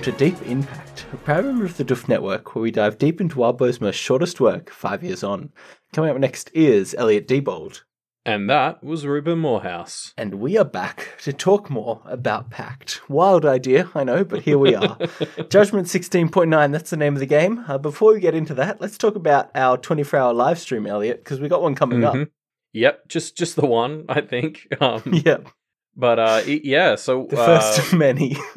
Welcome to Deep In Pact, a proud member of the Doof Network, where we dive deep into Wildbow's most shortest work, five years on. Coming up next is Elliot Diebold, And that was Ruben Morehouse. and we are back to talk more about Pact. Wild idea, I know, but here we are. Judgment 16.9, that's the name of the game. Uh, before we get into that, let's talk about our 24 hour live stream, Elliot, because we got one coming up. Mhm. Yep, just just the one, I think. Um, Yep, but uh, yeah, so the first uh, of many.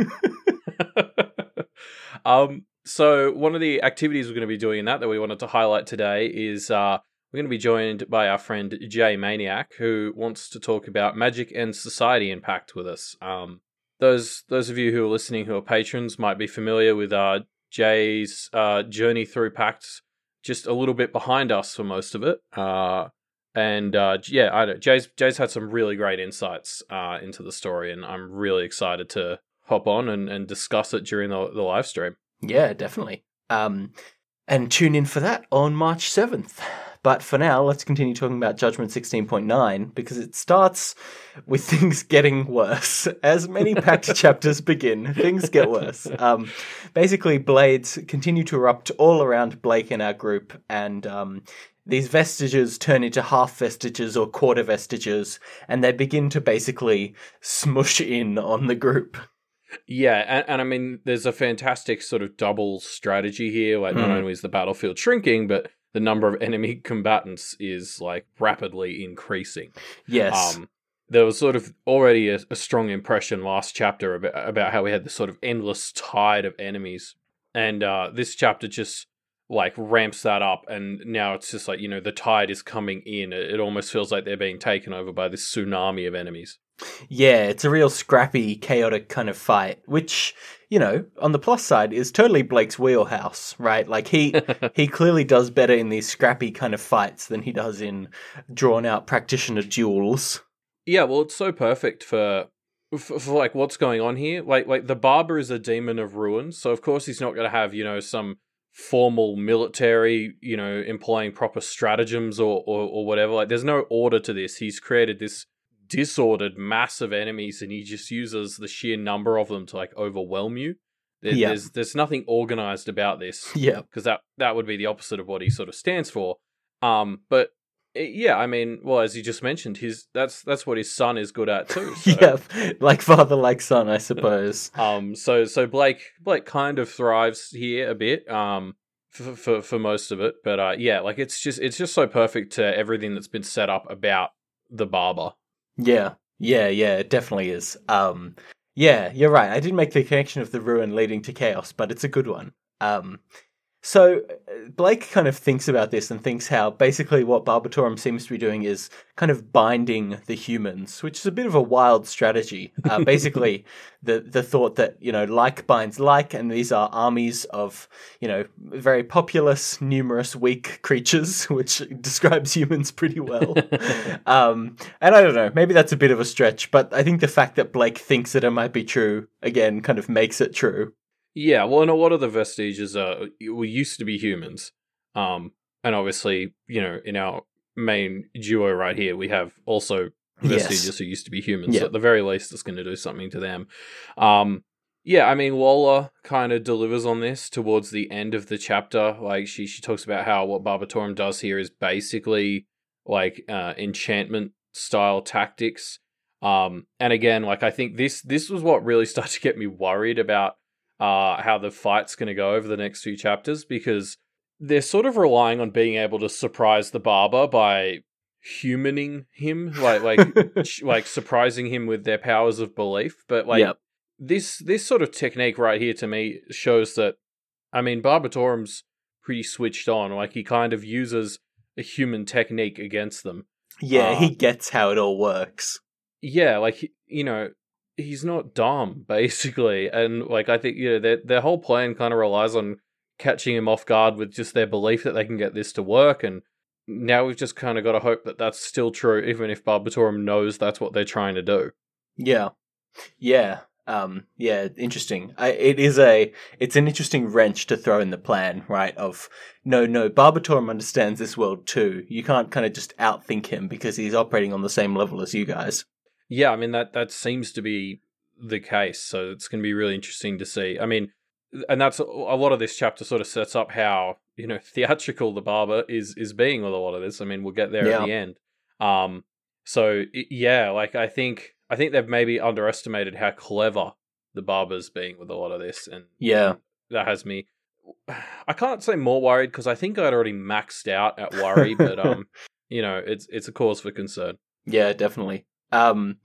um, so one of the activities we're going to be doing in that that we wanted to highlight today is uh, we're going to be joined by our friend Jay Maniac, who wants to talk about magic and society impact with us. Um, those those of you who are listening who are patrons might be familiar with uh, Jay's uh, journey through Pact, just a little bit behind us for most of it. Uh, and uh, yeah, I don't, Jay's Jay's had some really great insights uh, into the story, and I'm really excited to hop on and, and discuss it during the, the live stream. Yeah, definitely. Um, and tune in for that on March 7th. But for now, let's continue talking about Judgment 16.9 because it starts with things getting worse. As many Pact chapters begin, things get worse. Um, basically, blades continue to erupt all around Blake and our group, and um, these vestiges turn into half vestiges or quarter vestiges, and they begin to basically smush in on the group. Yeah, and, and I mean, there's a fantastic sort of double strategy here. Like, not Mm. only is the battlefield shrinking, but the number of enemy combatants is like rapidly increasing. Yes. Um, there was sort of already a, a strong impression last chapter about, about how we had this sort of endless tide of enemies, and uh, this chapter just like ramps that up, and now it's just like you know the tide is coming in. It, it almost feels like they're being taken over by this tsunami of enemies. Yeah, it's a real scrappy, chaotic kind of fight, which, you know, on the plus side is totally Blake's wheelhouse, right? Like he he clearly does better in these scrappy kind of fights than he does in drawn out practitioner duels. Yeah, well, it's so perfect for, for for like what's going on here. Like like the barber is a demon of ruin, so of course he's not going to have you know some formal military, you know, employing proper stratagems or, or or whatever. Like there's no order to this. He's created this disordered mass of enemies, and he just uses the sheer number of them to like overwhelm you. There, Yeah. There's there's nothing organized about this Yeah. because that that would be the opposite of what he sort of stands for. Um, but eh, yeah, I mean, well, as you just mentioned, his that's that's what his son is good at too. So, Yeah, like father, like son, I suppose. Um. So so Blake Blake kind of thrives here a bit. Um. For, for for most of it, but uh, yeah, like it's just it's just so perfect to everything that's been set up about the barber. Yeah, yeah, yeah, it definitely is. Um, yeah, you're right. I didn't make the connection of the ruin leading to chaos, but it's a good one. Um, so uh, Blake kind of thinks about this and thinks how basically what Barbatorem seems to be doing is kind of binding the humans, which is a bit of a wild strategy. Uh, basically, the the thought that you know like binds like, and these are armies of you know very populous, numerous, weak creatures, which describes humans pretty well. um, and I don't know, maybe that's a bit of a stretch, but I think the fact that Blake thinks that it might be true again kind of makes it true. Yeah, well, and a lot of the vestiges are we used to be humans, um, and obviously, you know, in our main duo right here, we have also Yes. vestiges who used to be humans. Yeah. So at the very least, it's going to do something to them. Um, yeah, I mean, Lola kind of delivers on this towards the end of the chapter. Like she she talks about how what Barbatorem does here is basically like uh, enchantment style tactics. Um, and again, like I think this this was what really started to get me worried about uh, how the fight's going to go over the next few chapters because they're sort of relying on being able to surprise the barber by humaning him, like like sh- like surprising him with their powers of belief. But like Yep. this this sort of technique right here to me shows that I mean Barbatorem's pretty switched on. Like he kind of uses a human technique against them. Yeah, Uh, he gets how it all works. yeah, like you know, he's not dumb basically, and like I think you know their their whole plan kind of relies on catching him off guard with just their belief that they can get this to work, and now we've just kind of got to hope that that's still true, even if Barbatorem knows that's what they're trying to do. Yeah, yeah, um, yeah. Interesting. I, it is a. It's an interesting wrench to throw in the plan, right? Of no, no. Barbatorem understands this world too. You can't kind of just outthink him because he's operating on the same level as you guys. Yeah, I mean that that seems to be the case. So it's going to be really interesting to see. I mean, and that's a lot of this chapter sort of sets up how you know theatrical the barber is is being with a lot of this. I mean, we'll get there Yeah. at the end. Um, so yeah, like I think I think they've maybe underestimated how clever the barber's being with a lot of this, and Yeah. that has me. I can't say more worried because I think I'd already maxed out at worry, but um, you know, it's it's a cause for concern. Yeah, definitely. Um,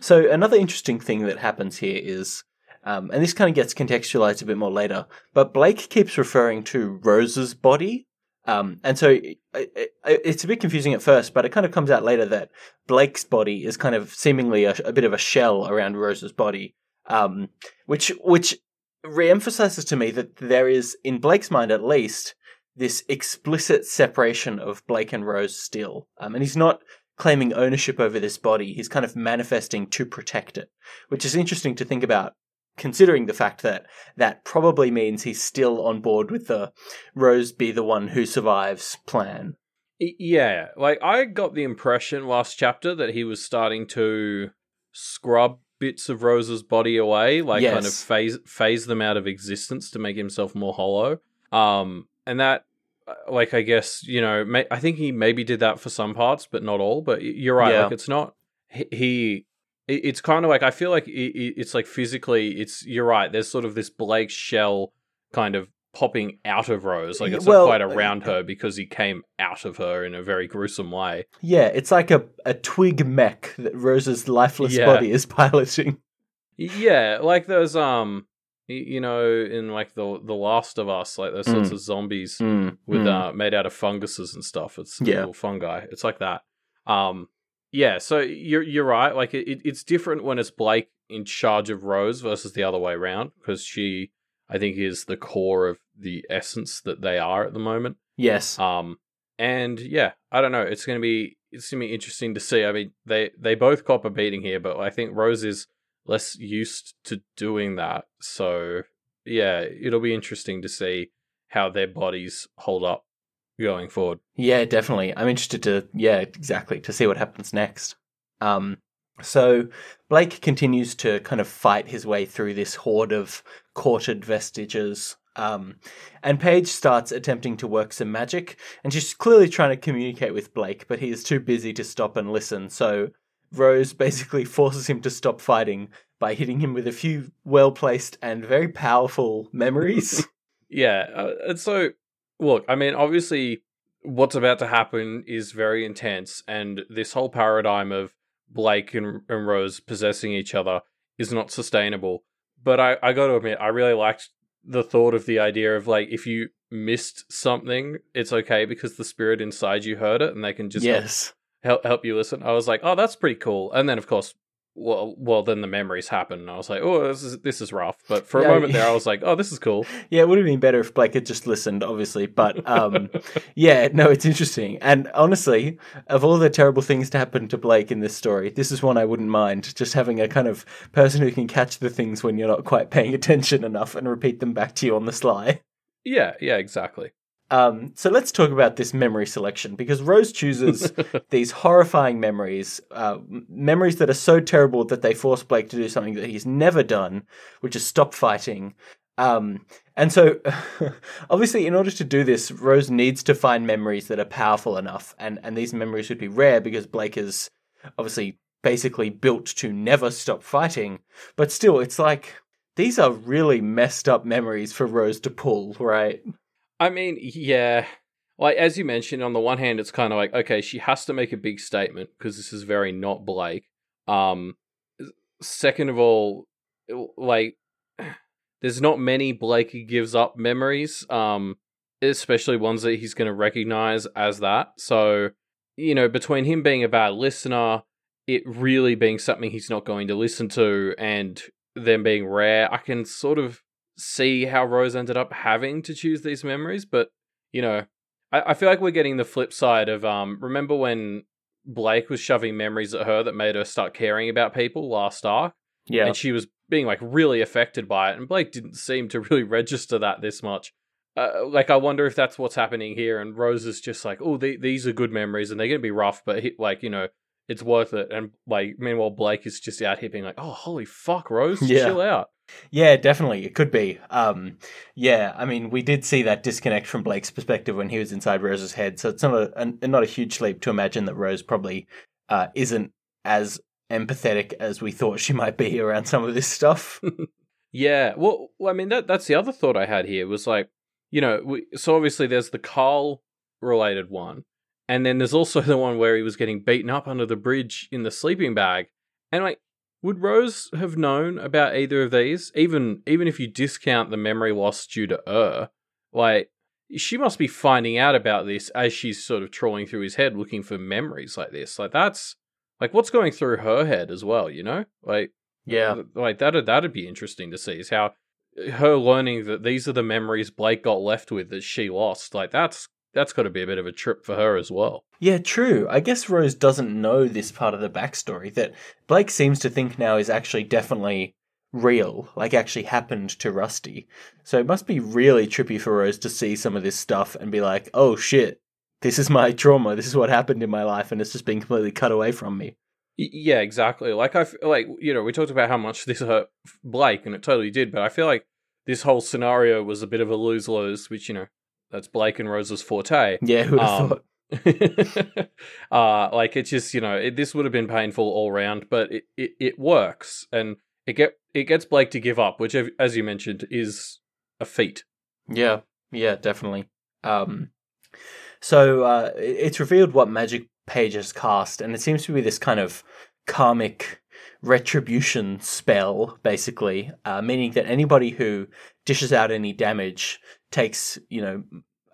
so another interesting thing that happens here is, um, and this kind of gets contextualized a bit more later, but Blake keeps referring to Rose's body. Um, and so it, it, it's a bit confusing at first, but it kind of comes out later that Blake's body is kind of seemingly a, a bit of a shell around Rose's body, um, which which reemphasizes to me that there is, in Blake's mind at least, this explicit separation of Blake and Rose still. Um, and he's not claiming ownership over this body. He's kind of manifesting to protect it, which is interesting to think about, considering the fact that that probably means he's still on board with the Rose be the one who survives plan. Yeah, like I got the impression last chapter that he was starting to scrub bits of Rose's body away, like kind of phase phase them out of existence to make himself more hollow. Um, and that, Uh, like, I guess you know, may- I think he maybe did that for some parts, but not all. But you're right, Yeah. like it's not he. he it's kind of like I feel like it, it- it's like physically, it's you're right. There's sort of this Blake shell kind of popping out of Rose, like it's Well, not quite uh, around uh, her because he came out of her in a very gruesome way. Yeah, it's like a, a twig mech that Rose's lifeless Yeah. body is piloting. Yeah, like those um, you know, in like the the Last of Us, like those sorts Mm. of zombies Mm, with mm. uh made out of funguses and stuff. It's Yeah. little fungi. It's like that. Um, yeah. So you're you're right. Like it, it's different when it's Blake in charge of Rose versus the other way around because she, I think, is the core of the essence that they are at the moment. yes. Um, and yeah, I don't know. It's gonna be it's gonna be interesting to see. I mean, they they both cop a beating here, but I think Rose is less used to doing that. So yeah, it'll be interesting to see how their bodies hold up going forward. Yeah, definitely. I'm interested to yeah, exactly, to see what happens next. Um so Blake continues to kind of fight his way through this horde of courted vestiges. Um, and Paige starts attempting to work some magic, and she's clearly trying to communicate with Blake, but he is too busy to stop and listen. So Rose basically forces him to stop fighting by hitting him with a few well placed and very powerful memories. Yeah, uh, and so look, I mean, obviously, what's about to happen is very intense, and this whole paradigm of Blake and, and Rose possessing each other is not sustainable. But I, I got to admit, I really liked the thought of the idea of like if you missed something, it's okay because the spirit inside you heard it, and they can just yes. Help help you listen. I was like, oh, that's pretty cool. And then of course, well, well, then the memories happen, and I was like, oh, this is this is rough. But for a Yeah, moment there, I was like, oh, this is cool. Yeah, it would have been better if Blake had just listened, obviously. But um, yeah, no, it's interesting. And honestly, of all the terrible things to happen to Blake in this story, this is one I wouldn't mind. Just having a kind of person who can catch the things when you're not quite paying attention enough and repeat them back to you on the sly. yeah, yeah, exactly. Um, so let's talk about this memory selection because Rose chooses these horrifying memories, uh, m- memories that are so terrible that they force Blake to do something that he's never done, which is stop fighting. Um, and so, obviously, in order to do this, Rose needs to find memories that are powerful enough, and and these memories would be rare because Blake is obviously basically built to never stop fighting. But still, it's like these are really messed up memories for Rose to pull, right? I mean, yeah. Like as you mentioned, on the one hand, it's kind of like okay, she has to make a big statement because this is very not Blake. Um, second of all, like there's not many Blake gives up memories. Um, especially ones that he's going to recognize as that. So, you know, between him being a bad listener, it really being something he's not going to listen to, and them being rare, I can sort of see how Rose ended up having to choose these memories. But you know, I, I feel like we're getting the flip side of um. Remember when Blake was shoving memories at her that made her start caring about people last arc, Yeah. and she was being like really affected by it, and Blake didn't seem to really register that this much. Uh, like I wonder if that's what's happening here, and Rose is just like, oh, the- these are good memories, and they're gonna be rough, but he, like you know, it's worth it. And like, meanwhile, Blake is just out here being like, "Oh, holy fuck, Rose, Yeah. chill out." Yeah, definitely. It could be. Um, yeah, I mean, we did see that disconnect from Blake's perspective when he was inside Rose's head, so it's not a, a not a huge leap to imagine that Rose probably uh, isn't as empathetic as we thought she might be around some of this stuff. Yeah, well, I mean that that's the other thought I had here was like, you know, we, so obviously there's the Carl related one, and then there's also the one where he was getting beaten up under the bridge in the sleeping bag, and like, would Rose have known about either of these? Even even if you discount the memory loss due to Ur, like she must be finding out about this as she's sort of trawling through his head looking for memories like this. Like that's like what's going through her head as well, you know? Like yeah, like that'd that'd be interesting to see is how her learning that these are the memories Blake got left with that she lost. Like that's that's got to be a bit of a trip for her as well. yeah, true. I guess Rose doesn't know this part of the backstory that Blake seems to think now is actually definitely real, like actually happened to Rusty. So it must be really trippy for Rose to see some of this stuff and be like, "Oh shit, this is my trauma. This is what happened in my life, and it's just been completely cut away from me." Yeah, exactly. Like I like you know we talked about how much this hurt Blake, and it totally did. But I feel like this whole scenario was a bit of a lose lose, which you know that's Blake and Rose's forte. Yeah, who would have Um, thought? uh, like it's just you know it, this would have been painful all round, but it, it, it works and it get it gets Blake to give up, which as you mentioned is a feat. Yeah, yeah, definitely. Um, so uh, it's revealed what magic Paige has cast, and it seems to be this kind of karmic retribution spell, basically, uh, meaning that anybody who dishes out any damage takes, you know,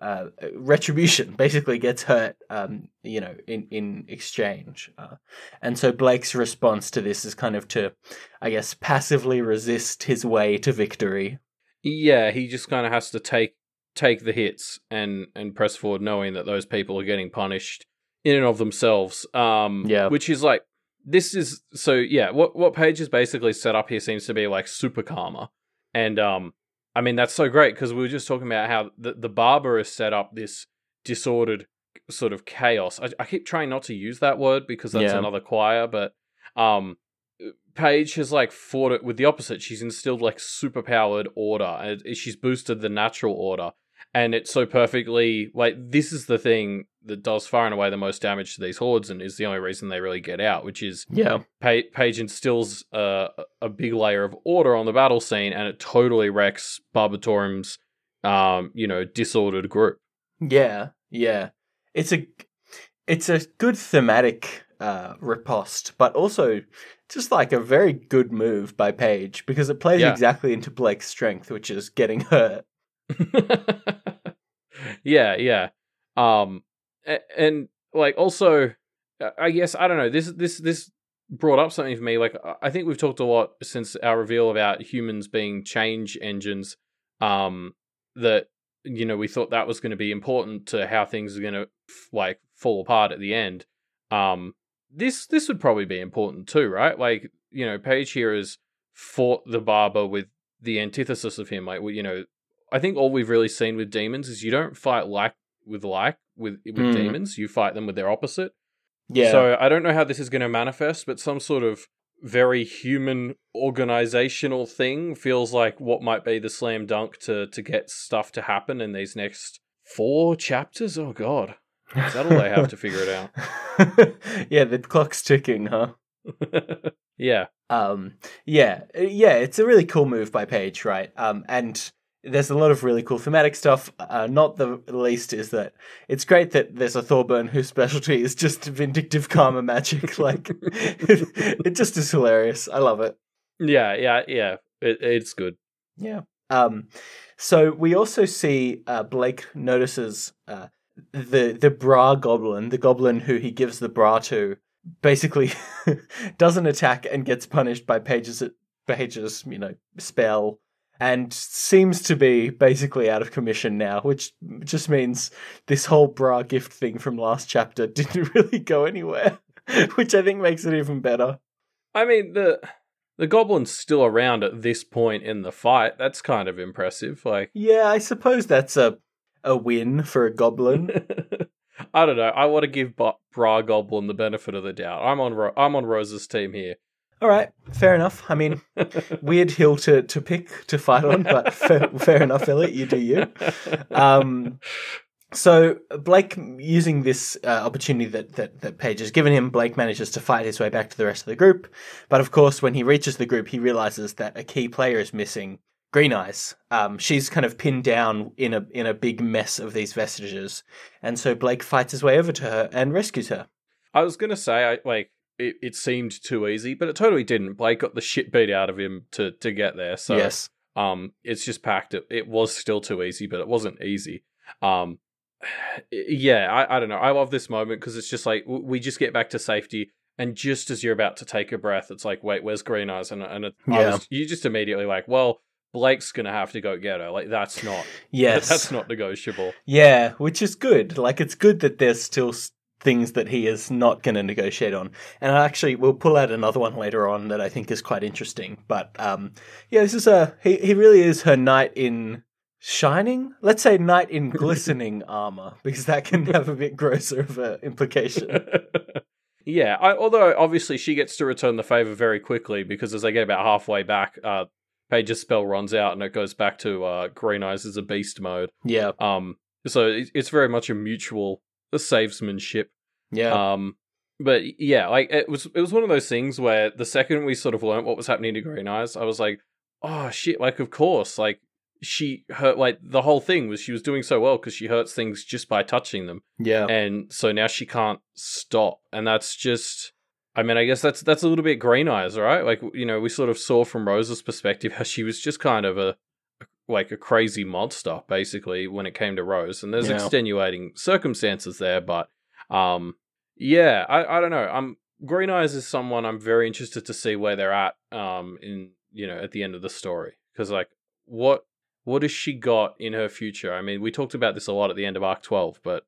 uh, retribution, basically gets hurt, um, you know, in in exchange. Uh, and so Blake's response to this is kind of to, I guess, passively resist his way to victory. Yeah, he just kind of has to take take the hits and and press forward, knowing that those people are getting punished in and of themselves. Um, Yeah. which is like this is so yeah. What what Paige is basically set up here seems to be like super karma, and um, I mean that's so great because we were just talking about how the the barber has set up this disordered sort of chaos. I, I keep trying not to use that word because that's Yeah. another choir, but um, Paige has like fought it with the opposite. She's instilled like superpowered order, and she's boosted the natural order, and it's so perfectly like this is the thing that does far and away the most damage to these hordes, and is the only reason they really get out, which is Yeah. Pa- Paige instills a, a big layer of order on the battle scene, and it totally wrecks Barbatorem's, um, you know, disordered group. Yeah, yeah. It's a it's a good thematic uh riposte, but also just like a very good move by Paige because it plays Yeah. exactly into Blake's strength, which is getting hurt. yeah, yeah. Um, a- and like also, uh, I guess I don't know. This this this brought up something for me. Like I- think we've talked a lot since our reveal about humans being change engines. Um, that you know we thought that was going to be important to how things are going to like fall apart at the end. Um, this this would probably be important too, right? Like you know, Paige here has fought the barber with the antithesis of him. Like you know, I think all we've really seen with demons is you don't fight like with like with with Mm. demons. You fight them with their opposite. Yeah. So I don't know how this is going to manifest, but some sort of very human organizational thing feels like what might be the slam dunk to to get stuff to happen in these next four chapters. Oh god, is that all they have to figure it out? yeah, the clock's ticking, huh? yeah, Um, yeah, uh, yeah, it's a really cool move by Paige, right? Um, and there's a lot of really cool thematic stuff. Uh, not the least is that it's great that there's a Thorburn whose specialty is just vindictive karma magic. Like, it, it just is hilarious. I love it. yeah, yeah, yeah. It, it's good. Yeah. Um, so we also see uh, Blake notices uh, the the bra goblin, the goblin who he gives the bra to, basically doesn't attack and gets punished by Paige's Paige's you know spell, and seems to be basically out of commission now, which just means this whole bra gift thing from last chapter didn't really go anywhere, which I think makes it even better. I mean the the goblin's still around at this point in the fight. That's kind of impressive. Like Yeah, I suppose that's a a win for a goblin. I don't know. I want to give Bra Goblin the benefit of the doubt. I'm on Ro- I'm on Rose's team here. All right, fair enough. I mean, weird hill to, to pick to fight on, but fair, fair enough, Elliot. You do you. Um, so Blake, using this uh, opportunity that, that that Paige has given him, Blake manages to fight his way back to the rest of the group. But of course, when he reaches the group, he realizes that a key player is missing. Green Eyes. Um, she's kind of pinned down in a in a big mess of these vestiges, and so Blake fights his way over to her and rescues her. I was gonna say, I like it, it seemed too easy, but it totally didn't. Blake got the shit beat out of him to to get there. So yes, um, it's just packed. It, it was still too easy, but it wasn't easy. Um, yeah, I, I don't know. I love this moment because it's just like we just get back to safety, and just as you're about to take a breath, it's like, wait, where's Green Eyes? And and it, Yeah. was, you just immediately like, well, Blake's gonna have to go get her. Like that's not yes, that's not negotiable. Yeah, which is good. Like it's good that there's still things that he is not going to negotiate on. And I actually we'll pull out another one later on that I think is quite interesting. But um, yeah, this is a he. He really is her knight in shining. Let's say knight in glistening armor because that can have a bit grosser of an implication. yeah, I, although obviously she gets to return the favor very quickly because as they get about halfway back, uh, Paige's spell runs out and it goes back to uh, Green Eyes as a beast mode. Yeah, Um, so it's very much a mutual savesmanship. yeah, Um, but yeah, like it was it was one of those things where the second we sort of learned what was happening to Green Eyes, I was like, oh shit, like of course, like she hurt like the whole thing was she was doing so well because she hurts things just by touching them. Yeah, and so now she can't stop. And that's just i mean i guess that's that's a little bit green eyes right? Like you know we sort of saw from rose's perspective how she was just kind of a like a crazy monster basically when it came to rose and there's Yeah. extenuating circumstances there but um yeah i i don't know. I'm green eyes is someone i'm very interested to see where they're at um in you know at the end of the story because like what what has she got in her future? I mean we talked about this a lot at the end of arc 12 but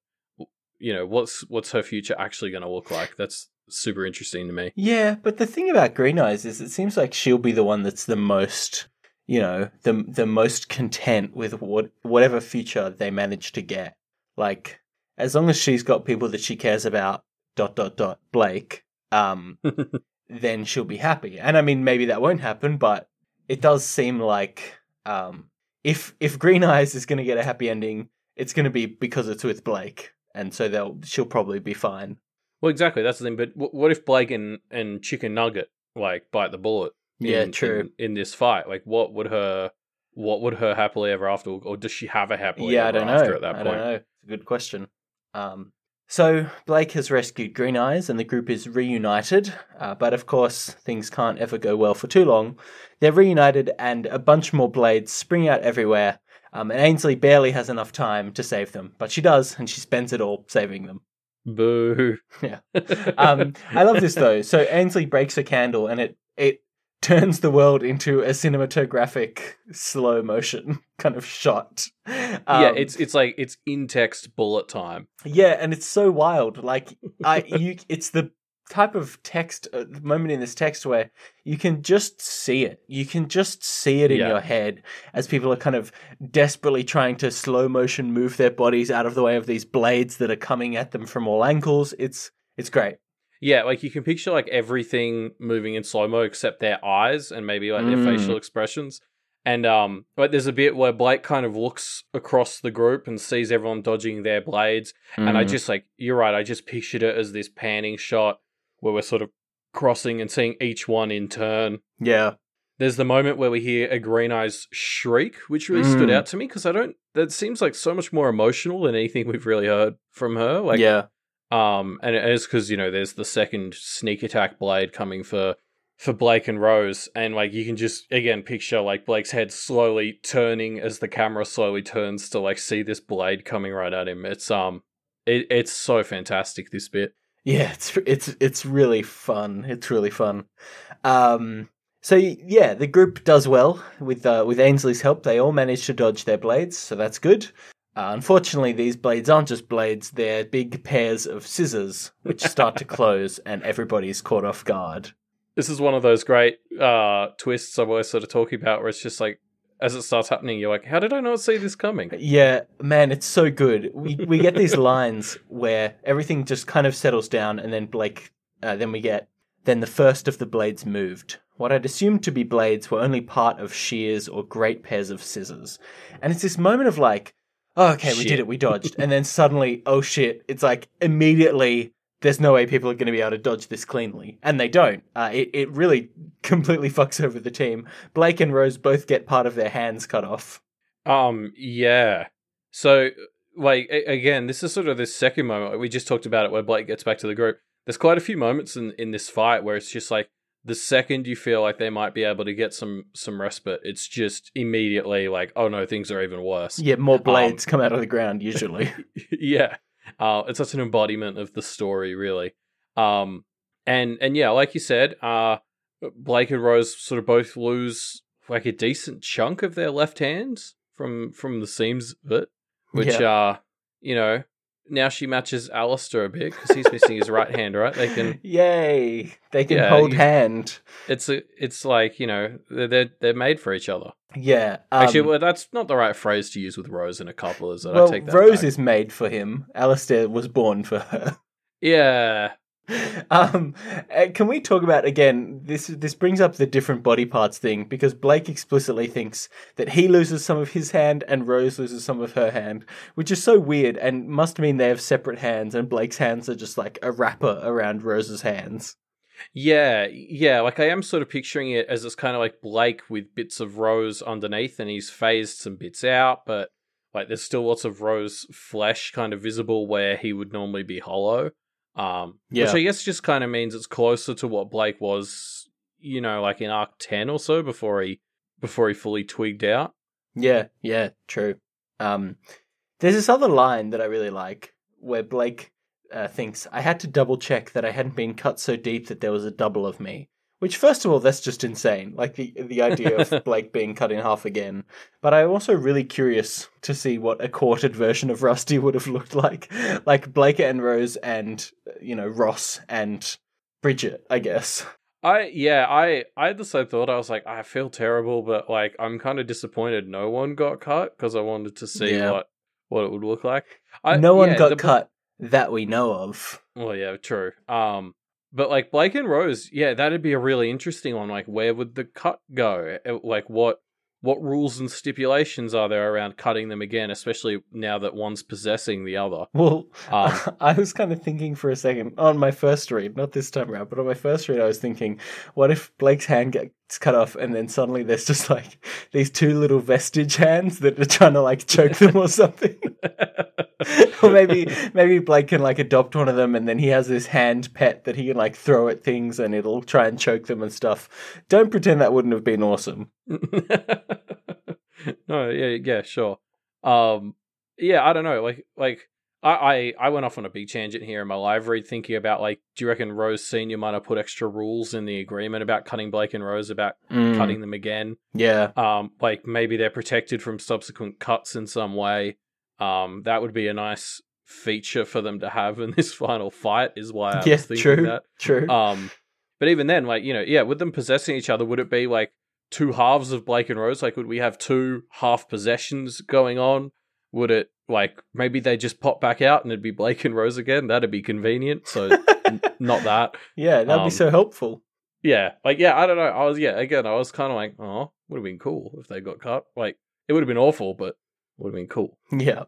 you know what's what's her future actually going to look like? That's super interesting to me. Yeah, but the thing about Green Eyes is it seems like she'll be the one that's the most, you know, the the most content with what whatever future they manage to get. Like as long as she's got people that she cares about, dot dot dot Blake, um, then she'll be happy. And I mean, maybe that won't happen, but it does seem like um, if if Green Eyes is going to get a happy ending, it's going to be because it's with Blake, and so they'll she'll probably be fine. well exactly that's the thing but wh- what if blake and and chicken nugget like bite the bullet Yeah, in, true. in, in this fight like what would her what would her happily ever after or does she have a happily yeah, I ever after know. at that I point don't know. It's a good question. Um, so Blake has rescued Green Eyes, and the group is reunited. Uh, but of course, things can't ever go well for too long. They're reunited, and a bunch more blades spring out everywhere. Um, and Ainsley barely has enough time to save them, but she does, and she spends it all saving them. boo Yeah. Um, I love this though. So Ainsley breaks a candle, and it it turns the world into a cinematographic slow motion kind of shot. yeah Um, it's it's like it's in text bullet time Yeah, and it's so wild. Like I, you, it's the type of text uh, moment in this text where you can just see it. You can just see it in Yeah. your head as people are kind of desperately trying to slow motion move their bodies out of the way of these blades that are coming at them from all angles. It's it's great. Yeah, like you can picture like everything moving in slow mo except their eyes and maybe like their Mm. facial expressions. And um, like there's a bit where Blake kind of looks across the group and sees everyone dodging their blades, and I Mm. just like you're right. I just pictured it as this panning shot where we're sort of crossing and seeing each one in turn. yeah, There's the moment where we hear a Green Eyes shriek, which really stood Mm. out to me because I don't. That seems like so much more emotional than anything we've really heard from her. Like yeah, um, and it is because you know there's the second sneak attack blade coming for for Blake and Rose, and like you can just again picture like Blake's head slowly turning as the camera slowly turns to like see this blade coming right at him. It's um, it, it's so fantastic this bit. yeah. It's it's it's really fun. It's really fun. Um, so yeah, the group does well with uh, with Ainsley's help. They all manage to dodge their blades, so that's good. Uh, unfortunately, these blades aren't just blades; they're big pairs of scissors which start to close, and everybody's caught off guard. This is one of those great uh twists I'm always sort of talking about, where it's just like as it starts happening, you're like, how did I not see this coming? Yeah, man, it's so good. We we get these lines where everything just kind of settles down, and then Blake, uh, then we get then the first of the blades moved. What I'd assumed to be blades were only part of shears or great pairs of scissors, and it's this moment of like, oh, okay, we did it, we dodged, and then suddenly, oh shit! It's like immediately. There's no way people are going to be able to dodge this cleanly, and they don't. Uh, it it really completely fucks over the team. Blake and Rose both get part of their hands cut off. Um, yeah. So, like, a- again, this is sort of the second moment. like, We just talked about it where Blake gets back to the group. There's quite a few moments in, in this fight where it's just like the second you feel like they might be able to get some some respite, it's just immediately like, oh no, things are even worse. Yeah, more blades come out of the ground usually. yeah. Uh, it's such an embodiment of the story, really. Um, and and yeah, like you said, uh, Blake and Rose sort of both lose like a decent chunk of their left hands from from the seams of it, which uh, you know, now she matches Alister a bit because he's missing his right hand, right? They can. Yay! They can Yeah, hold you- hand. It's a, it's like you know they're they're, they're made for each other. Yeah. Um, Actually, well, that's not the right phrase to use with Rose and a couple, is it? well, I take that Rose back. is made for him. Alister was born for her. yeah. um, uh, can we talk about again? This this brings up the different body parts thing because Blake explicitly thinks that he loses some of his hand and Rose loses some of her hand, which is so weird and must mean they have separate hands and Blake's hands are just like a wrapper around Rose's hands. Yeah, yeah. Like I am sort of picturing it as it's kind of like Blake with bits of Rose underneath, and he's phased some bits out, but like there's still lots of Rose flesh kind of visible where he would normally be hollow. Um, Yeah. which I guess just kind of means it's closer to what Blake was, you know, like in arc ten or so before he before he fully twigged out. Yeah, yeah, true. Um, there's this other line that I really like where Blake uh, thinks I had to double check that I hadn't been cut so deep that there was a double of me. Which, first of all, that's just insane. Like the the idea of Blake being cut in half again. But I'm also really curious to see what a quartered version of Rusty would have looked like. Like Blake and Rose, and you know Ross and Bridget, I guess. I yeah, I I had the same thought. I was like, I feel terrible, but like I'm kind of disappointed no one got cut because I wanted to see Yeah. what what it would look like. I, no one yeah, got the- cut that we know of. Well, yeah, true. Um, but like Blake and Rose, yeah, that'd be a really interesting one. Like, where would the cut go? Uh, Like, what what rules and stipulations are there around cutting them again, especially now that one's possessing the other? Well, Um, I was kind of thinking for a second on my first read, not this time around, but on my first read, I was thinking, what if Blake's hand gets cut off and then suddenly there's just like these two little vestige hands that are trying to like choke them or something? or maybe maybe Blake can like adopt one of them and then he has this hand pet that he can like throw at things and it'll try and choke them and stuff. Don't pretend that wouldn't have been awesome. no, yeah, yeah, sure. Um, yeah, I don't know. Like, like I, I, I went off on a big tangent here in my live read, thinking about like, do you reckon Rose Senior might have put extra rules in the agreement about cutting Blake and Rose about Mm, cutting them again? Yeah. Um, like maybe they're protected from subsequent cuts in some way. Um, that would be a nice feature for them to have in this final fight. Is why I yeah, was thinking true. that. True. Um, but even then, like you know, yeah, with them possessing each other, would it be like two halves of Blake and Rose? Like, would we have two half possessions going on? Would it like maybe they just pop back out and it'd be Blake and Rose again? That'd be convenient. So n- not that. yeah, that'd um, be so helpful. Yeah, like yeah, I don't know. I was yeah, again, I was kind of like, oh, would have been cool if they got cut. Like it would have been awful, but would have been cool. Yeah.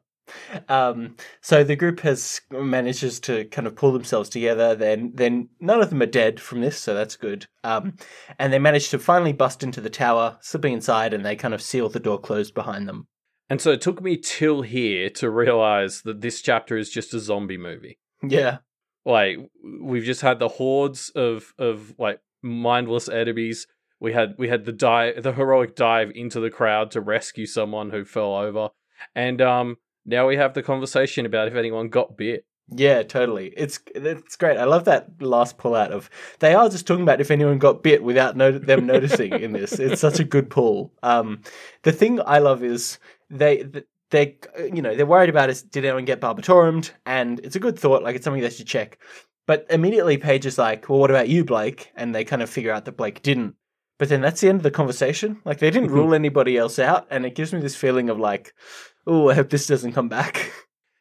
Um, so the group has manages to kind of pull themselves together. Then, then none of them are dead from this, so that's good. Um, and they manage to finally bust into the tower, slipping inside, and they kind of seal the door closed behind them. And so it took me till here to realize that this chapter is just a zombie movie. Yeah, like we've just had the hordes of of like mindless enemies we had we had the dive the heroic dive into the crowd to rescue someone who fell over and um now we have the conversation about if anyone got bit yeah, totally. It's it's great. I love that last pull out of they are just talking about if anyone got bit without no- them noticing in this. It's such a good pull. Um, the thing I love is they they you know they're worried about is did anyone get barbiturated, and it's a good thought. Like it's something they should check. But immediately Paige is like, well, what about you, Blake? And they kind of figure out that Blake didn't. but then that's the end of the conversation. Like they didn't rule anybody else out, and it gives me this feeling of like, oh, I hope this doesn't come back.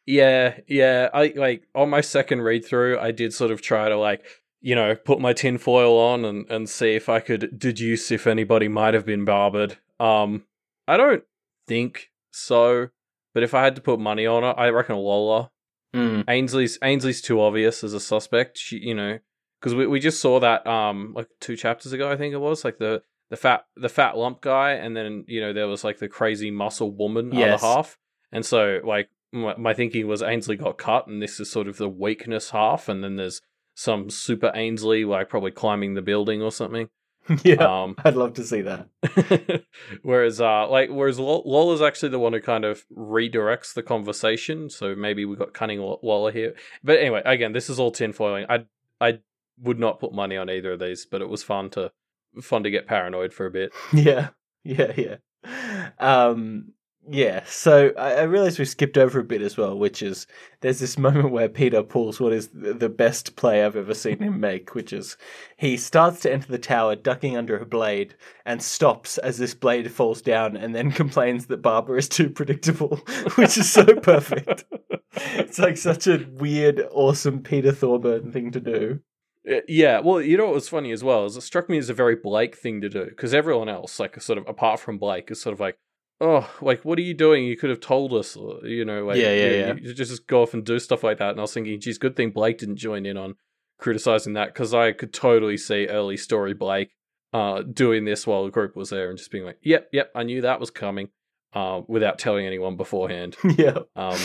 Yeah, yeah. I like on my second read through, I did sort of try to like, you know, put my tinfoil on and, and see if I could deduce if anybody might have been barbered. Um, I don't think so, but if I had to put money on it, I reckon Lola. Mm. Ainsley's Ainsley's too obvious as a suspect. She, you know, because we we just saw that um like two chapters ago, I think it was like the the fat the fat lump guy, and then you know there was like the crazy muscle woman Yes. other half, and so like my, my thinking was Ainsley got cut, and this is sort of the weakness half, and then there's some super Ainsley like probably climbing the building or something. yeah, Um, I'd love to see that. whereas uh like whereas Lo- Lola's actually the one who kind of redirects the conversation, so maybe we got cunning Lola here. But anyway, again, this is all tinfoiling. I I would not put money on either of these, but it was fun to fun to get paranoid for a bit. Yeah, yeah, yeah. Um, yeah. So I, I realized we skipped over a bit as well, which is there's this moment where Peter pulls what is the the best play I've ever seen him make, which is he starts to enter the tower, ducking under a blade, and stops as this blade falls down, and then complains that Barbara is too predictable, which is so perfect. It's like such a weird, awesome Peter Thorburn thing to do. Uh, Yeah, well, you know what was funny as well is it struck me as a very Blake thing to do because everyone else, like sort of apart from Blake, is sort of like, oh, like what are you doing? You could have told us, you know, like Yeah, yeah, you, yeah. you just go off and do stuff like that. And I was thinking, geez, good thing Blake didn't join in on criticizing that because I could totally see early story Blake uh doing this while the group was there and just being like, yep, yep, I knew that was coming, uh, without telling anyone beforehand. yeah. Um,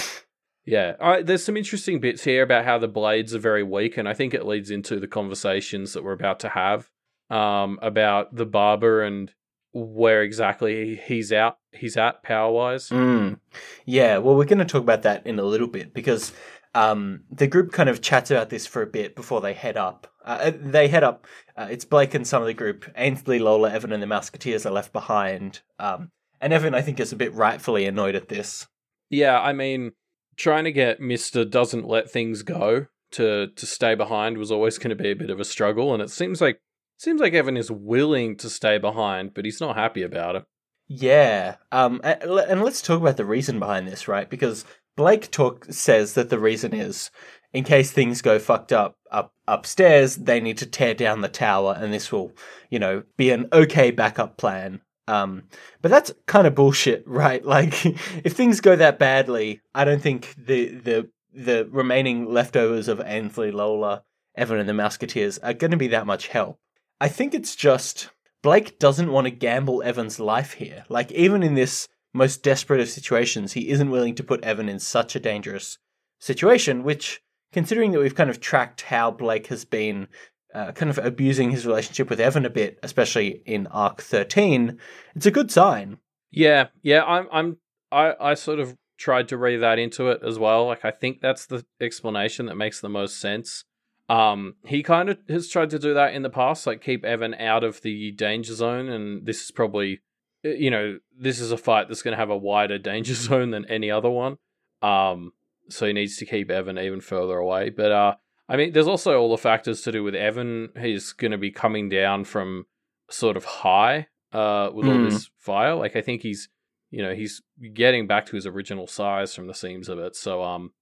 yeah, I, there's some interesting bits here about how the blades are very weak, and I think it leads into the conversations that we're about to have um, about the barber and where exactly he's out. He's at power wise. Mm. Yeah, well, we're going to talk about that in a little bit because um, the group kind of chats about this for a bit before they head up. Uh, they head up. Uh, it's Blake and some of the group. Ainsley, Lola, Evan, and the Musketeers are left behind. Um, and Evan, I think, is a bit rightfully annoyed at this. Yeah, I mean, trying to get Mister doesn't let things go to to stay behind was always going to be a bit of a struggle, and it seems like seems like Evan is willing to stay behind, but he's not happy about it. Yeah. Um, and let's talk about the reason behind this, right? Because Blake talk says that the reason is in case things go fucked up up upstairs, they need to tear down the tower, and this will, you know, be an okay backup plan. Um, but that's kind of bullshit, right? Like, if things go that badly, I don't think the the the remaining leftovers of Ainsley, Lola, Evan, and the Musketeers are going to be that much help. I think it's just Blake doesn't want to gamble Evan's life here. Like, even in this most desperate of situations, he isn't willing to put Evan in such a dangerous situation, which, considering that we've kind of tracked how Blake has been uh, kind of abusing his relationship with Evan a bit, especially in arc 13, it's a good sign. Yeah, yeah, I'm I'm I I sort of tried to read that into it as well. Like I think that's the explanation that makes the most sense. Um he kind of has tried to do that in the past, like keep Evan out of the danger zone and this is probably uh, you know, this is a fight that's going to have a wider danger zone than any other one. Um so he needs to keep Evan even further away, but uh I mean there's also all the factors to do with Evan. He's going to be coming down from sort of high uh, with all Mm. this fire. Like I think he's, you know, he's getting back to his original size from the seams of it. So um,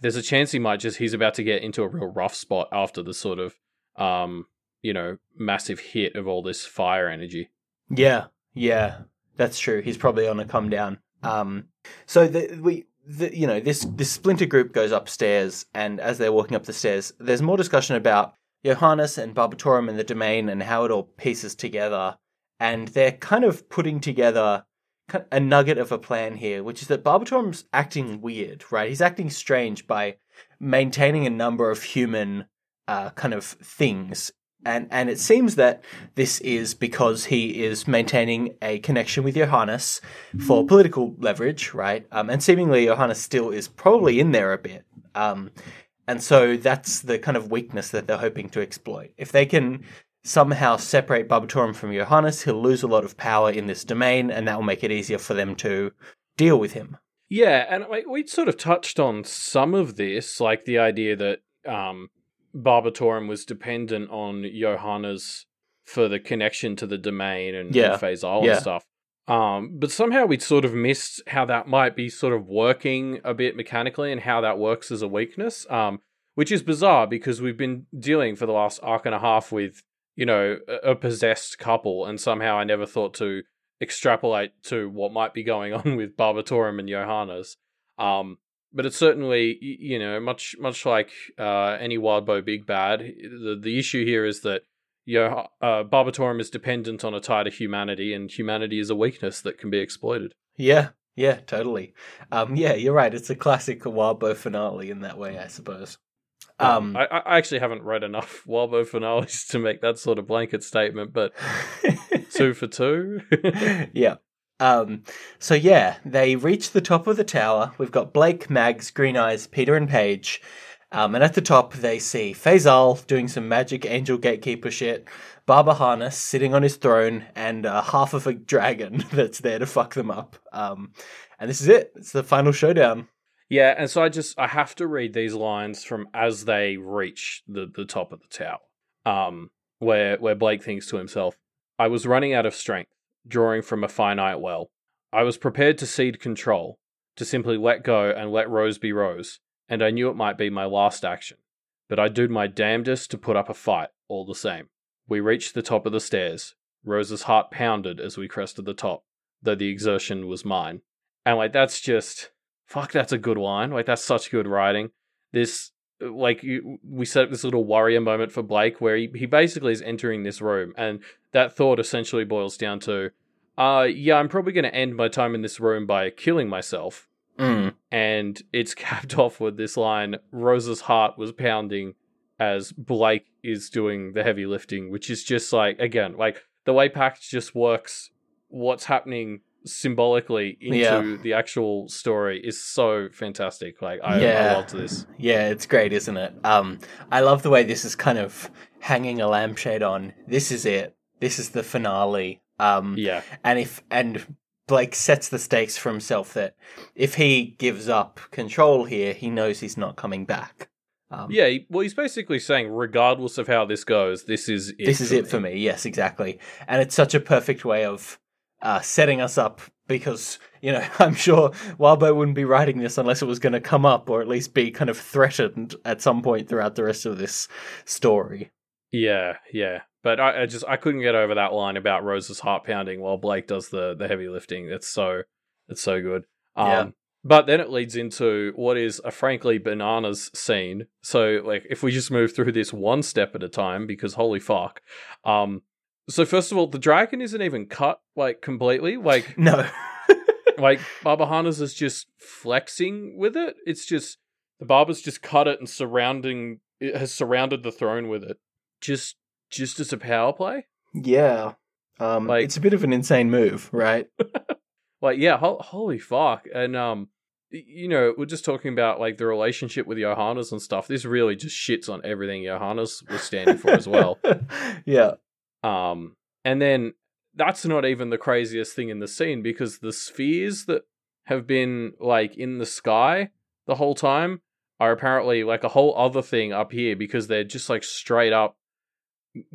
there's a chance he might just he's about to get into a real rough spot after the sort of um, you know, massive hit of all this fire energy. Yeah, yeah, that's true. He's probably on a come down. Um, so the, we, the, you know, this this splinter group goes upstairs, and as they're walking up the stairs, there's more discussion about Johannes and Barbatorem and the domain and how it all pieces together, and they're kind of putting together a nugget of a plan here, which is that Barbatorem's acting weird, right? He's acting strange by maintaining a number of human uh, kind of things and and it seems that this is because he is maintaining a connection with Johannes for political leverage, right? Um, and seemingly Johannes still is probably in there a bit. Um, and so that's the kind of weakness that they're hoping to exploit. If they can somehow separate Barbatorem from Johannes, he'll lose a lot of power in this domain, and that will make it easier for them to deal with him. Yeah, and we'd sort of touched on some of this, like the idea that um Barbatorem was dependent on Johannes for the connection to the domain and, Yeah. and Faisal Yeah. and stuff. Um, but somehow we'd sort of missed how that might be sort of working a bit mechanically and how that works as a weakness. Um, which is bizarre because we've been dealing for the last arc and a half with, you know, a, possessed couple, and somehow I never thought to extrapolate to what might be going on with Barbatorem and Johannes. Um, but it's certainly, you know, much much like uh, any Wildbow big bad. The the issue here is that Yo- uh, Barbatorem is dependent on a tie to humanity, and humanity is a weakness that can be exploited. Yeah, yeah, totally. Um, yeah, you're right. It's a classic Wildbow finale in that way, I suppose. Um, I, I actually haven't read enough Wildbow finales to make that sort of blanket statement, but two for two. yeah. Um, so yeah, they reach the top of the tower. We've got Blake, Mags, Green Eyes, Peter, and Paige. Um, and at the top, they see Faisal doing some magic angel gatekeeper shit, Baba Harness sitting on his throne, and uh, half of a dragon that's there to fuck them up. Um, and this is it. It's the final showdown. Yeah, and so I just I have to read these lines from as they reach the, the top of the tower. Um, where where Blake thinks to himself, I was running out of strength, drawing from a finite well. I was prepared to cede control, to simply let go and let Rose be Rose, and I knew it might be my last action. But I did my damnedest to put up a fight, all the same. We reached the top of the stairs. Rose's heart pounded as we crested the top, though the exertion was mine. And like that's just fuck that's a good line. Like that's such good writing. This like you, we set up this little warrior moment for Blake where he, he basically is entering this room and that thought essentially boils down to uh yeah, I'm probably going to end my time in this room by killing myself. Mm. And it's capped off with this line Rose's heart was pounding as Blake is doing the heavy lifting, which is just like again, like the way Pact just works what's happening symbolically into Yeah. the actual story is so fantastic. Like I, Yeah. I loved this. Yeah, it's great, isn't it? Um, I love the way this is kind of hanging a lampshade on. This is it. This is the finale. Um, Yeah. and if and Blake sets the stakes for himself that if he gives up control here, he knows he's not coming back. Um, Yeah, well, he's basically saying, regardless of how this goes, this is it this is it me. for me. Yes, exactly. And it's such a perfect way of uh, setting us up because you know I'm sure Wildbow wouldn't be writing this unless it was going to come up or at least be kind of threatened at some point throughout the rest of this story. Yeah, yeah. But I, I just I couldn't get over that line about Rose's heart pounding while Blake does the the heavy lifting. It's so it's so good. Um, Yeah. But then it leads into what is a frankly bananas scene. So like if we just move through this one step at a time, because holy fuck. Um, so first of all, the dragon isn't even cut like completely. Like No. like Baba Hanas is just flexing with it. It's just the barber's just cut it and surrounding it has surrounded the throne with it. Just just as a power play. yeah. Um, Like- it's a bit of an insane move, right? Like yeah, ho- holy fuck. And um you know, we're just talking about like the relationship with Johannes and stuff. This really just shits on everything Johannes was standing for as well. yeah. Um, and then that's not even the craziest thing in the scene because the spheres that have been like in the sky the whole time are apparently like a whole other thing up here because they're just like straight up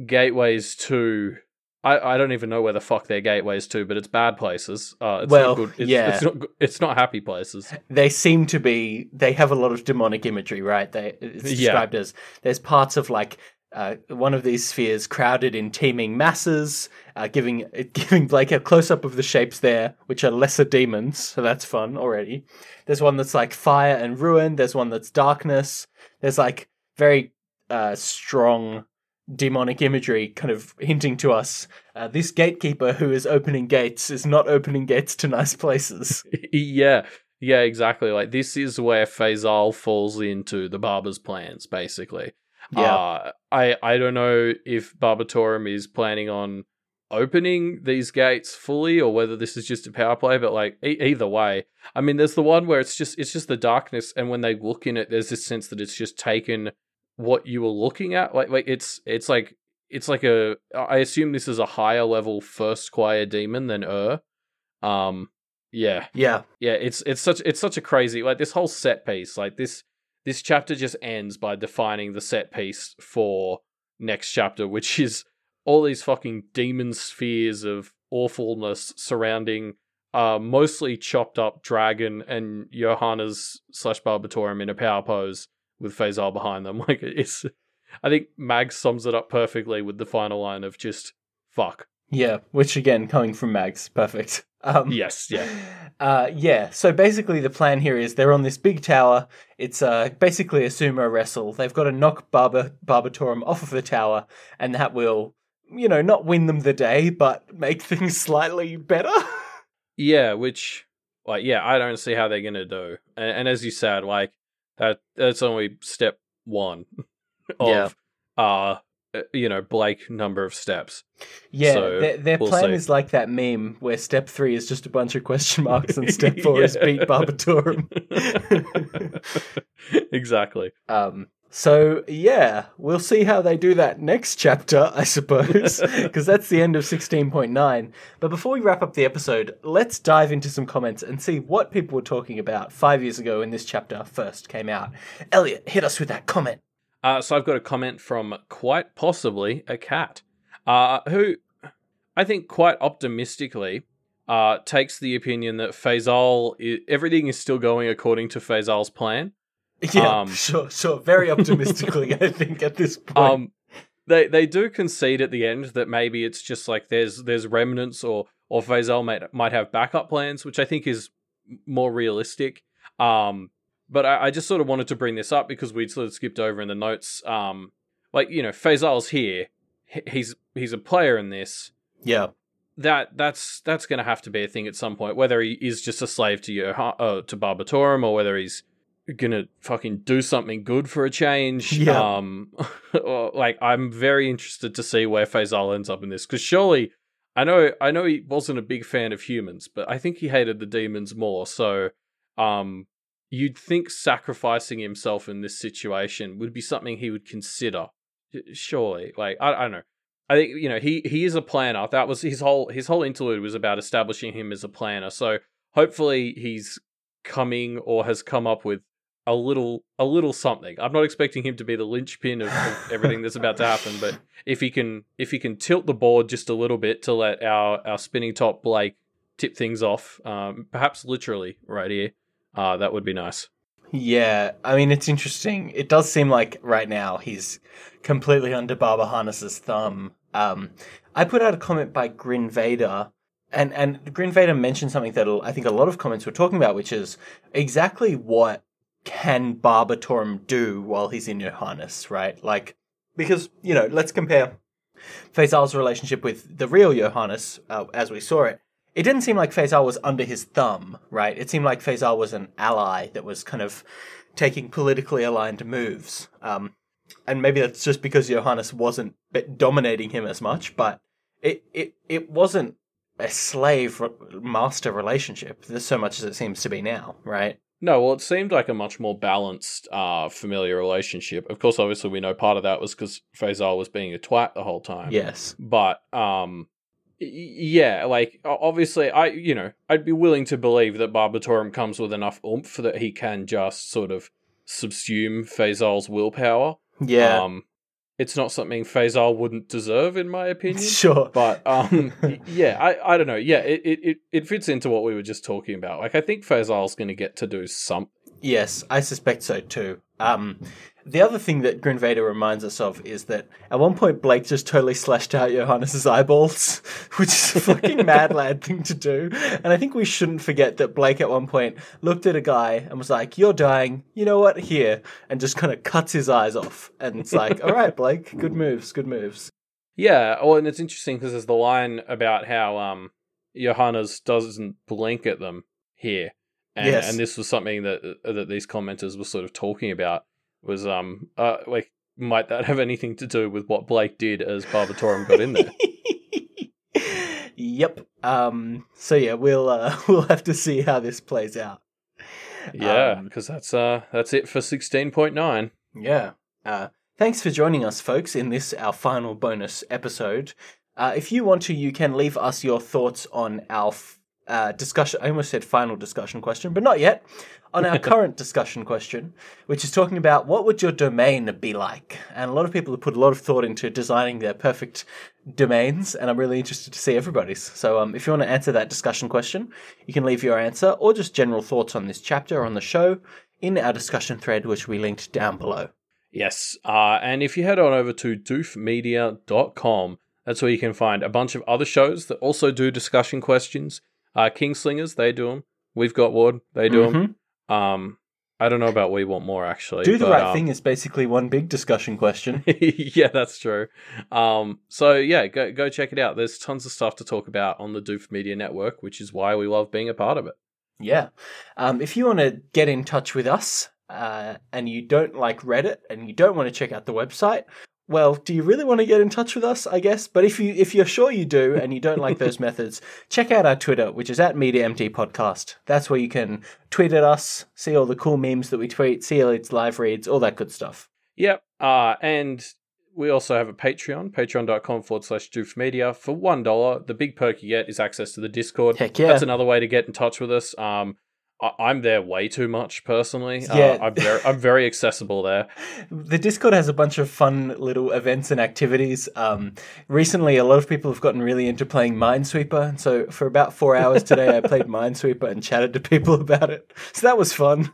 gateways to. I, I don't even know where the fuck they're gateways to, but it's bad places. Uh, it's Well, not good. It's, yeah. it's not. It's not happy places. They seem to be. They have a lot of demonic imagery, right? They it's Yeah. described as there's parts of like uh, one of these spheres crowded in teeming masses, uh, giving giving Blake a close up of the shapes there, which are lesser demons. So that's fun already. There's one that's like fire and ruin. There's one that's darkness. There's like very uh, strong demonic imagery, kind of hinting to us uh, this gatekeeper who is opening gates is not opening gates to nice places. yeah, yeah, exactly. Like this is where Faisal falls into the barber's plans, basically. Yeah. Uh, I I don't know if Barbatorem is planning on opening these gates fully or whether this is just a power play, but like e- either way, I mean, there's the one where it's just it's just the darkness, and when they look in it, there's this sense that it's just taken what you were looking at. Like like it's it's like it's like a I assume this is a higher level first choir demon than Ur. Um, yeah, Yeah. yeah it's it's such it's such a crazy like this whole set piece like this this chapter just ends by defining the set piece for next chapter which is all these fucking demon spheres of awfulness surrounding uh mostly chopped up dragon and Johannes slash Barbatorem in a power pose with Faisal behind them. Like it's I think Mag sums it up perfectly with the final line of just fuck. Yeah, which again, coming from Mags, perfect. Um, Yes, yeah. Uh, yeah. So basically, the plan here is they're on this big tower. It's uh, basically a sumo wrestle. They've got to knock Barba Barbatorem off of the tower, and that will, you know, not win them the day, but make things slightly better. Yeah, which like yeah, I don't see how they're gonna do. And, and as you said, like that that's only step one of Yeah. uh you know, Blake number of steps. yeah. So, their their we'll plan see. is like that meme where step three is just a bunch of question marks, and step four is Yeah. beat Barbatorem. exactly. Um, so yeah, we'll see how they do that next chapter, I suppose, because that's the end of 16.9. But before we wrap up the episode, let's dive into some comments and see what people were talking about five years ago when this chapter first came out. Elliot, hit us with that comment. Uh, so I've got a comment from quite possibly a cat, uh, who I think quite optimistically uh, takes the opinion that Faisal, i- everything is still going according to Faisal's plan. Yeah, Um, sure, sure. Very optimistically, I think at this point. Um, they they do concede at the end that maybe it's just like there's there's remnants or or Faisal might might have backup plans, which I think is more realistic. Um, but I, I just sort of wanted to bring this up because we'd sort of skipped over in the notes. Um, like you know, Faisal's here. He's he's a player in this. yeah, That that's that's going to have to be a thing at some point. Whether he is just a slave to your uh, to Barbatorem or whether he's gonna fucking do something good for a change. Yeah. Um, or, like I'm very interested to see where Faisal ends up in this because surely I know I know he wasn't a big fan of humans, but I think he hated the demons more. So, um, you'd think sacrificing himself in this situation would be something he would consider. Surely, like I, I don't know. I think you know he he is a planner. That was his whole his whole interlude was about establishing him as a planner. So hopefully he's coming or has come up with a little a little something. I'm not expecting him to be the linchpin of, of everything that's about to happen, but if he can if he can tilt the board just a little bit to let our our spinning top Blake tip things off, um, perhaps literally right here, uh, that would be nice. Yeah, I mean it's interesting. It does seem like right now he's completely under Barbara Harness's thumb. Um, I put out a comment by Grin Vader, and and Grin Vader mentioned something that I think a lot of comments were talking about, which is exactly what can Barbatorem do while he's in your Johannes, right? Like because you know, let's compare Faisal's relationship with the real Johannes uh, as we saw it. It didn't seem like Faisal was under his thumb, right? It seemed like Faisal was an ally that was kind of taking politically aligned moves. Um, and maybe that's just because Johannes wasn't dominating him as much, but it, it, it wasn't a slave master relationship so much as it seems to be now, right? No, well, it seemed like a much more balanced, uh, familiar relationship. Of course, obviously, we know part of that was because Faisal was being a twat the whole time. Yes. but um yeah like obviously i you know i'd be willing to believe that barbatorem comes with enough oomph that he can just sort of subsume Faisal's willpower Yeah. um it's not something Faisal wouldn't deserve in my opinion sure. but um yeah i i don't know yeah it, it it it fits into what we were just talking about like i think Faisal's going to get to do something Yes, I suspect so too. Um, the other thing that Grin Vader reminds us of is that at one point Blake just totally slashed out Johannes's eyeballs, which is a fucking mad lad thing to do. And I think we shouldn't forget that Blake at one point looked at a guy and was like, "You're dying. You know what? Here," and just kind of cuts his eyes off. And it's like, "All right, Blake, good moves, good moves." Yeah, oh, and it's interesting because there's the line about how um Johannes doesn't blink at them here, and Yes. and this was something that that these commenters were sort of talking about was um uh like might that have anything to do with what Blake did as Barbatorem got in there? yep. Um, so yeah, we'll uh, we'll have to see how this plays out. yeah, Um, because that's uh that's it for sixteen point nine. Yeah. Uh, thanks for joining us, folks, in this, our final bonus episode. Uh, if you want to, you can leave us your thoughts on our f- uh, discussion. I almost said final discussion question, but not yet. On our current discussion question, which is talking about what would your domain be like, and a lot of people have put a lot of thought into designing their perfect domains, and I'm really interested to see everybody's. So, um, if you want to answer that discussion question, you can leave your answer or just general thoughts on this chapter or on the show in our discussion thread, which we linked down below. Yes, uh, and if you head on over to doofmedia.com, that's where you can find a bunch of other shows that also do discussion questions. Uh, Kingslingers, they do them. We've got Ward, they do them. Um, I don't know about We Want More actually. Do the but, right um, thing is basically one big discussion question. yeah, that's true. Um, so yeah, go go check it out. There's tons of stuff to talk about on the Doof Media Network, which is why we love being a part of it. Yeah. Um, if you want to get in touch with us uh, and you don't like Reddit and you don't want to check out the website, well, do you really want to get in touch with us? I guess. But if you if you're sure you do and you don't like those methods, check out our Twitter, which is at MediaMT Podcast. That's where you can tweet at us, see all the cool memes that we tweet, see all its live reads, all that good stuff. Yep. Uh, and we also have a Patreon, patreon.com forward slash doof media. For $1, the big perk you get is access to the Discord. Heck yeah. That's another way to get in touch with us. Um, I- I'm there way too much personally. Yeah. Uh, I'm very, I'm very accessible there. The Discord has a bunch of fun little events and activities. Um, recently, a lot of people have gotten really into playing Minesweeper. So, for about four hours today, I played Minesweeper and chatted to people about it. So, that was fun.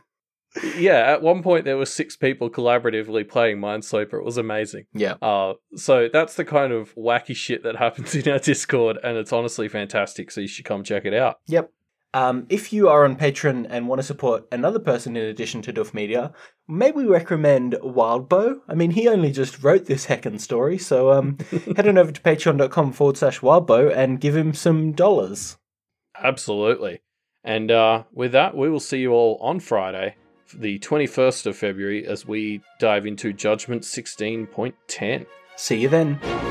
Yeah, at one point there were six people collaboratively playing Minesweeper. It was amazing. Yeah. Uh, so that's the kind of wacky shit that happens in our Discord, and it's honestly fantastic. So you should come check it out. Yep. Um, if you are on Patreon and want to support another person in addition to Doof Media, maybe recommend Wildbow. I mean, he only just wrote this heckin' story, so um, head on over to patreon.com forward slash Wildbow and give him some dollars. Absolutely. And uh, with that, we will see you all on Friday, the 21st of February, as we dive into Judgment 16.10. See you then.